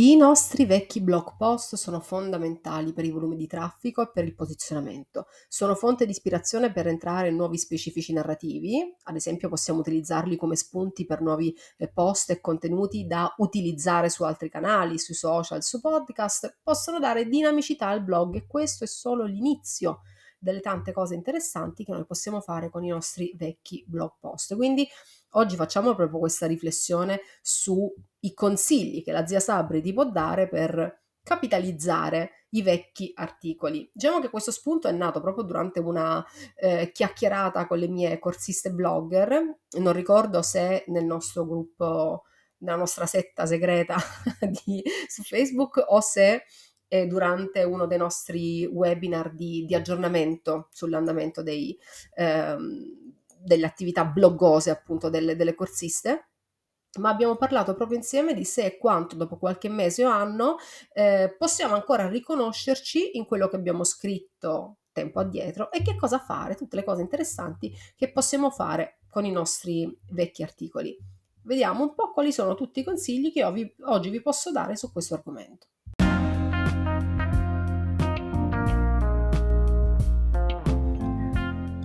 I nostri vecchi blog post sono fondamentali per i volumi di traffico e per il posizionamento. Sono fonte di ispirazione per entrare in nuovi specifici narrativi, ad esempio possiamo utilizzarli come spunti per nuovi eh, post e contenuti da utilizzare su altri canali, sui social, su podcast, possono dare dinamicità al blog e questo è solo l'inizio delle tante cose interessanti che noi possiamo fare con i nostri vecchi blog post. Quindi oggi facciamo proprio questa riflessione sui consigli che la zia Sabri ti può dare per capitalizzare i vecchi articoli. Diciamo che questo spunto è nato proprio durante una eh, chiacchierata con le mie corsiste blogger, non ricordo se nel nostro gruppo, nella nostra setta segreta di, su Facebook o se eh, durante uno dei nostri webinar di, di aggiornamento sull'andamento dei, ehm, delle attività bloggose appunto delle, delle corsiste ma abbiamo parlato proprio insieme di se e quanto dopo qualche mese o anno eh, possiamo ancora riconoscerci in quello che abbiamo scritto tempo addietro e che cosa fare, tutte le cose interessanti che possiamo fare con i nostri vecchi articoli. Vediamo un po' quali sono tutti i consigli che vi, oggi vi posso dare su questo argomento.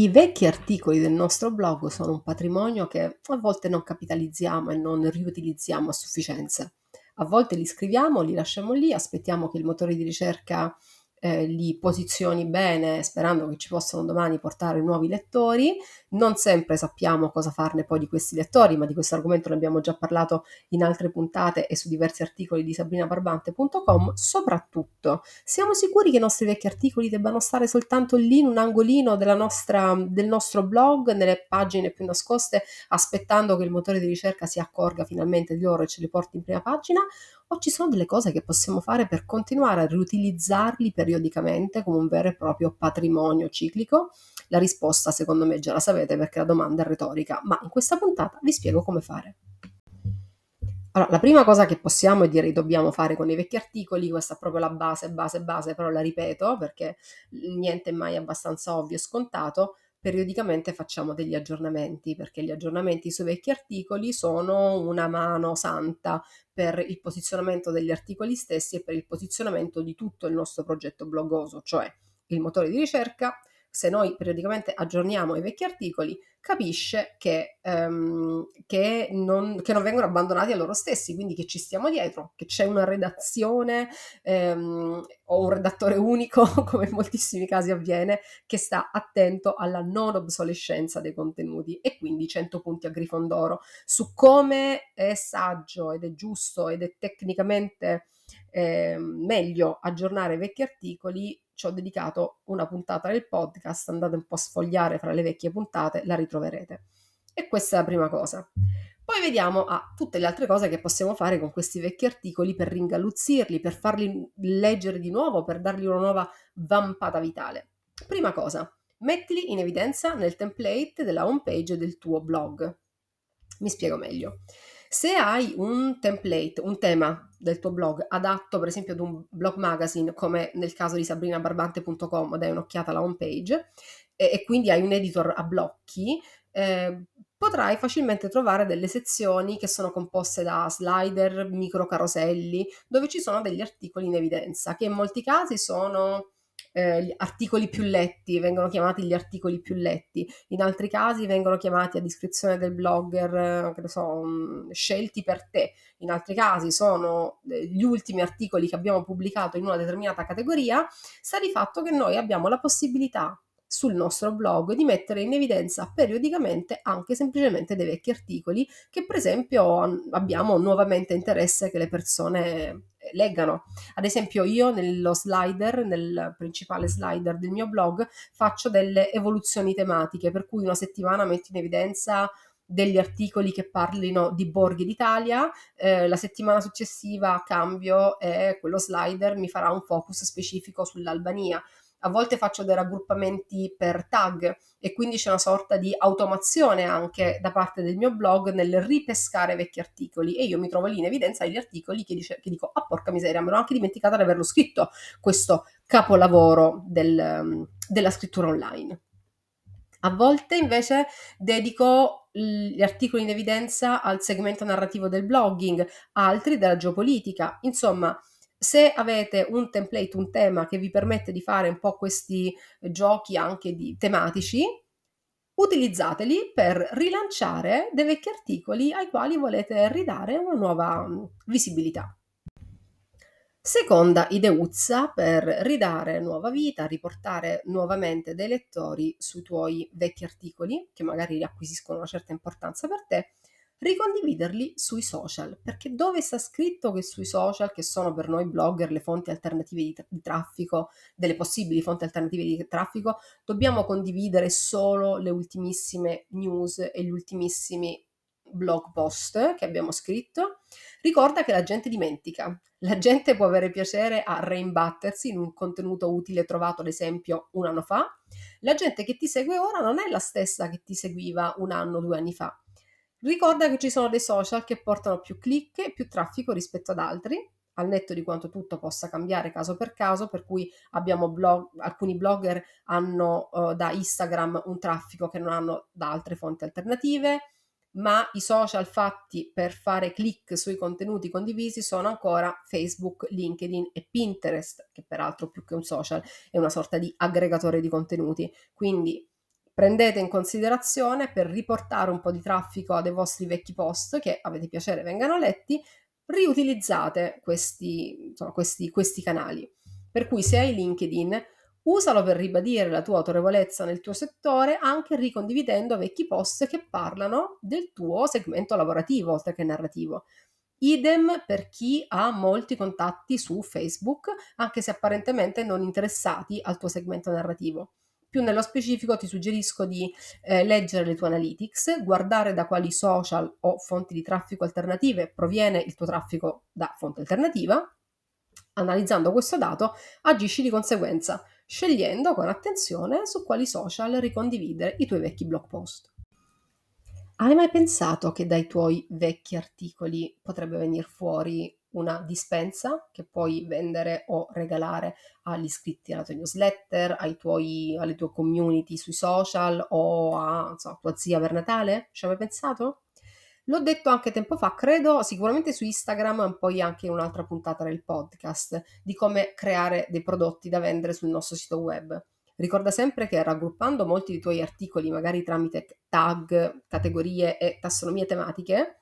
I vecchi articoli del nostro blog sono un patrimonio che a volte non capitalizziamo e non riutilizziamo a sufficienza. A volte li scriviamo, li lasciamo lì, aspettiamo che il motore di ricerca eh, li posizioni bene sperando che ci possano domani portare nuovi lettori. Non sempre sappiamo cosa farne poi di questi lettori, ma di questo argomento ne abbiamo già parlato in altre puntate e su diversi articoli di sabrinabarbante.com. Soprattutto, siamo sicuri che i nostri vecchi articoli debbano stare soltanto lì in un angolino nostra, del nostro blog, nelle pagine più nascoste, aspettando che il motore di ricerca si accorga finalmente di loro e ce li porti in prima pagina? O ci sono delle cose che possiamo fare per continuare a riutilizzarli periodicamente come un vero e proprio patrimonio ciclico? La risposta secondo me già la sapete perché la domanda è retorica, ma in questa puntata vi spiego come fare. Allora, la prima cosa che possiamo e direi dobbiamo fare con i vecchi articoli, questa è proprio la base, base, base, però la ripeto perché niente è mai abbastanza ovvio e scontato, periodicamente facciamo degli aggiornamenti, perché gli aggiornamenti sui vecchi articoli sono una mano santa per il posizionamento degli articoli stessi e per il posizionamento di tutto il nostro progetto blogoso, cioè il motore di ricerca, se noi periodicamente aggiorniamo i vecchi articoli, capisce che, um, che, non, che, non, vengono abbandonati a loro stessi, quindi che ci stiamo dietro, che c'è una redazione um, o un redattore unico, come in moltissimi casi avviene, che sta attento alla non obsolescenza dei contenuti e quindi 100 punti a Grifondoro. Su come è saggio ed è giusto ed è tecnicamente eh, meglio aggiornare vecchi articoli ci ho dedicato una puntata del podcast, andate un po' a sfogliare fra le vecchie puntate, la ritroverete. E questa è la prima cosa. Poi vediamo a tutte le altre cose che possiamo fare con questi vecchi articoli per ringalluzzirli, per farli leggere di nuovo, per dargli una nuova vampata vitale. Prima cosa, mettili in evidenza nel template della homepage del tuo blog. Mi spiego meglio. Se hai un template, un tema del tuo blog adatto per esempio ad un blog magazine come nel caso di sabrinabarbante.com dai un'occhiata alla homepage e, e quindi hai un editor a blocchi, eh, potrai facilmente trovare delle sezioni che sono composte da slider, micro caroselli, dove ci sono degli articoli in evidenza, che in molti casi sono eh, gli articoli più letti, vengono chiamati gli articoli più letti, in altri casi vengono chiamati a descrizione del blogger, eh, che ne so, um, scelti per te, in altri casi sono eh, gli ultimi articoli che abbiamo pubblicato in una determinata categoria, sta di fatto che noi abbiamo la possibilità sul nostro blog di mettere in evidenza periodicamente anche semplicemente dei vecchi articoli che per esempio abbiamo nuovamente interesse che le persone leggano. Ad esempio io nello slider, nel principale slider del mio blog, faccio delle evoluzioni tematiche, per cui una settimana metto in evidenza degli articoli che parlino di borghi d'Italia, eh, la settimana successiva cambio e quello slider mi farà un focus specifico sull'Albania a volte faccio dei raggruppamenti per tag e quindi c'è una sorta di automazione anche da parte del mio blog nel ripescare vecchi articoli e io mi trovo lì in evidenza degli articoli che, dice, che dico, ah porca miseria, me l'ho anche dimenticata di averlo scritto, questo capolavoro del, della scrittura online. A volte invece dedico gli articoli in evidenza al segmento narrativo del blogging, altri della geopolitica, insomma se avete un template, un tema che vi permette di fare un po' questi giochi anche di, tematici, utilizzateli per rilanciare dei vecchi articoli ai quali volete ridare una nuova mm, visibilità. Seconda ideuzza per ridare nuova vita, riportare nuovamente dei lettori sui tuoi vecchi articoli che magari riacquisiscono una certa importanza per te ricondividerli sui social, perché dove sta scritto che sui social, che sono per noi blogger le fonti alternative di, tra- di traffico, delle possibili fonti alternative di traffico, dobbiamo condividere solo le ultimissime news e gli ultimissimi blog post che abbiamo scritto, ricorda che la gente dimentica. La gente può avere piacere a reimbattersi in un contenuto utile trovato ad esempio un anno fa. La gente che ti segue ora non è la stessa che ti seguiva un anno due anni fa. Ricorda che ci sono dei social che portano più click e più traffico rispetto ad altri, al netto di quanto tutto possa cambiare caso per caso, per cui blog, alcuni blogger hanno uh, da Instagram un traffico che non hanno da altre fonti alternative, ma i social fatti per fare click sui contenuti condivisi sono ancora Facebook, LinkedIn e Pinterest, che peraltro più che un social è una sorta di aggregatore di contenuti. Quindi prendete in considerazione per riportare un po' di traffico dei vostri vecchi post che avete piacere vengano letti, riutilizzate questi, insomma, questi, questi canali. Per cui se hai LinkedIn, usalo per ribadire la tua autorevolezza nel tuo settore, anche ricondividendo vecchi post che parlano del tuo segmento lavorativo, oltre che narrativo. Idem per chi ha molti contatti su Facebook, anche se apparentemente non interessati al tuo segmento narrativo. Più nello specifico ti suggerisco di eh, leggere le tue analytics, guardare da quali social o fonti di traffico alternative proviene il tuo traffico da fonte alternativa. Analizzando questo dato, agisci di conseguenza, scegliendo con attenzione su quali social ricondividere i tuoi vecchi blog post. Hai mai pensato che dai tuoi vecchi articoli potrebbe venire fuori una dispensa che puoi vendere o regalare agli iscritti alla tua newsletter, tuoi, alle tue community sui social o a so, tua zia per Natale? Ci mai pensato? L'ho detto anche tempo fa, credo sicuramente su Instagram, poi anche in un'altra puntata del podcast, di come creare dei prodotti da vendere sul nostro sito web. Ricorda sempre che raggruppando molti dei tuoi articoli, magari tramite tag, categorie e tassonomie tematiche,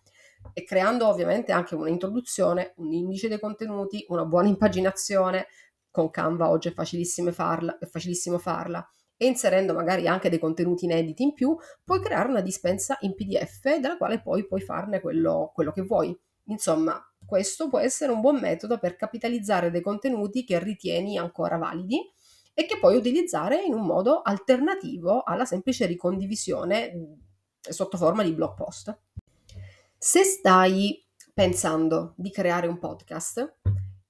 e creando ovviamente anche un'introduzione, un indice dei contenuti, una buona impaginazione. Con Canva oggi è facilissimo farla, è facilissimo farla e inserendo magari anche dei contenuti inediti in più, puoi creare una dispensa in PDF dalla quale poi puoi farne quello, quello che vuoi. Insomma, questo può essere un buon metodo per capitalizzare dei contenuti che ritieni ancora validi e che puoi utilizzare in un modo alternativo alla semplice ricondivisione sotto forma di blog post. Se stai pensando di creare un podcast,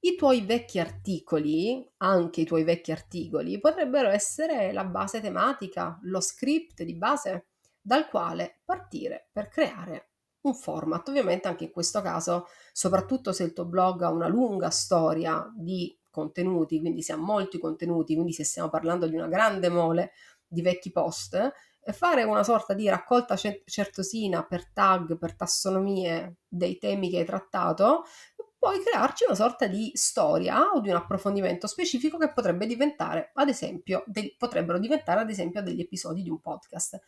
i tuoi vecchi articoli, anche i tuoi vecchi articoli, potrebbero essere la base tematica, lo script di base dal quale partire per creare un format. Ovviamente anche in questo caso, soprattutto se il tuo blog ha una lunga storia di contenuti, quindi se ha molti contenuti, quindi se stiamo parlando di una grande mole di vecchi post, fare una sorta di raccolta certosina per tag, per tassonomie dei temi che hai trattato, puoi crearci una sorta di storia o di un approfondimento specifico che potrebbe diventare, ad esempio, del, potrebbero diventare ad esempio degli episodi di un podcast.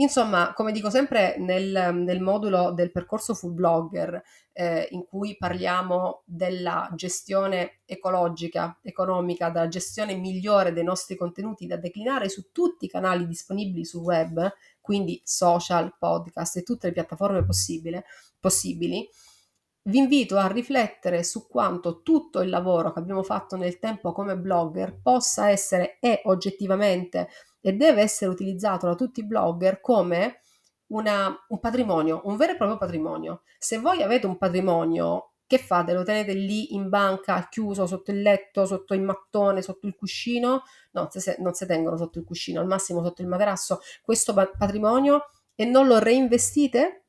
Insomma, come dico sempre nel, nel modulo del percorso full blogger, eh, in cui parliamo della gestione ecologica, economica, della gestione migliore dei nostri contenuti da declinare su tutti i canali disponibili sul web, quindi social, podcast e tutte le piattaforme possibili, vi invito a riflettere su quanto tutto il lavoro che abbiamo fatto nel tempo come blogger possa essere e oggettivamente e deve essere utilizzato da tutti i blogger come una, un patrimonio, un vero e proprio patrimonio. Se voi avete un patrimonio, che fate? Lo tenete lì in banca, chiuso sotto il letto, sotto il mattone, sotto il cuscino? No, se, non si tengono sotto il cuscino, al massimo sotto il materasso questo patrimonio e non lo reinvestite?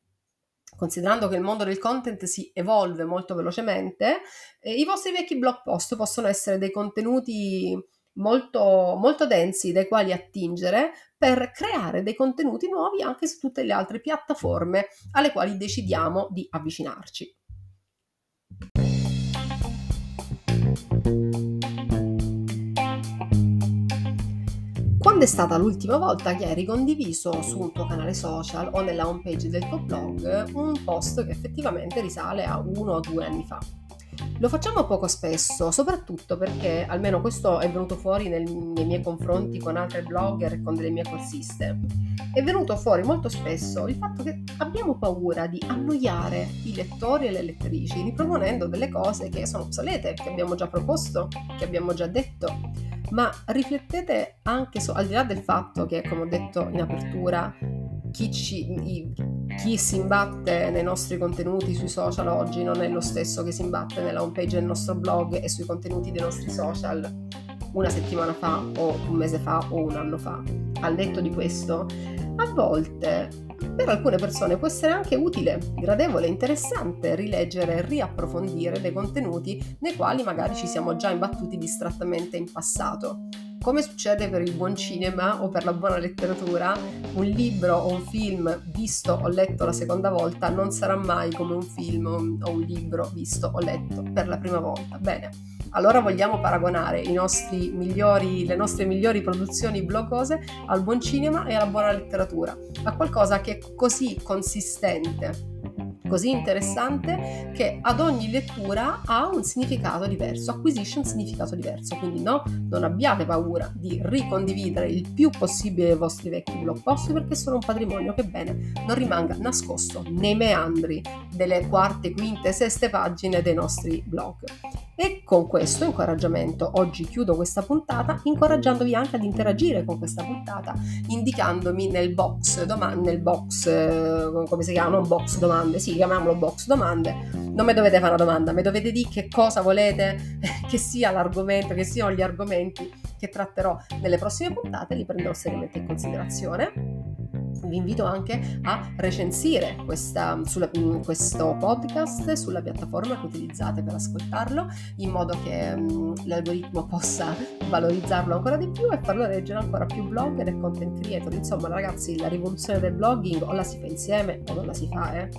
Considerando che il mondo del content si evolve molto velocemente, eh, i vostri vecchi blog post possono essere dei contenuti molto, molto densi dai quali attingere per creare dei contenuti nuovi anche su tutte le altre piattaforme alle quali decidiamo di avvicinarci. Quando è stata l'ultima volta che hai ricondiviso su un tuo canale social o nella homepage del tuo blog un post che effettivamente risale a uno o due anni fa? Lo facciamo poco spesso, soprattutto perché, almeno questo è venuto fuori nel, nei miei confronti con altre blogger e con delle mie corsiste, è venuto fuori molto spesso il fatto che abbiamo paura di annoiare i lettori e le lettrici riproponendo delle cose che sono obsolete, che abbiamo già proposto, che abbiamo già detto. Ma riflettete anche su, al di là del fatto che, come ho detto in apertura, chi, ci, chi, si imbatte nei nostri contenuti sui social oggi non è lo stesso che si imbatte nella homepage del nostro blog e sui contenuti dei nostri social una settimana fa o un mese fa o un anno fa. Al netto di questo, a volte per alcune persone può essere anche utile, gradevole, interessante rileggere e riapprofondire dei contenuti nei quali magari ci siamo già imbattuti distrattamente in passato. Come succede per il buon cinema o per la buona letteratura, un libro o un film visto o letto la seconda volta non sarà mai come un film o un libro visto o letto per la prima volta. Bene, allora vogliamo paragonare migliori, le nostre migliori produzioni blogose al buon cinema e alla buona letteratura, a qualcosa che è così consistente così interessante che ad ogni lettura ha un significato diverso, acquisisce un significato diverso. Quindi no, non abbiate paura di ricondividere il più possibile i vostri vecchi blog post perché sono un patrimonio che bene non rimanga nascosto nei meandri delle quarte, quinte, seste pagine dei nostri blog. E con questo incoraggiamento oggi chiudo questa puntata incoraggiandovi anche ad interagire con questa puntata indicandomi nel box domande, nel box, eh, come si chiama? Non box domande, sì, chiamiamolo box domande. Non mi dovete fare una domanda, mi dovete dire che cosa volete che sia l'argomento, che siano gli argomenti che tratterò nelle prossime puntate, li prenderò seriamente in considerazione vi invito anche a recensire questa, sulla, mm, questo podcast sulla piattaforma che utilizzate per ascoltarlo in modo che um, l'algoritmo possa valorizzarlo ancora di più e farlo leggere ancora più blogger e content creator. Insomma ragazzi la rivoluzione del blogging o la si fa insieme o non la si fa eh.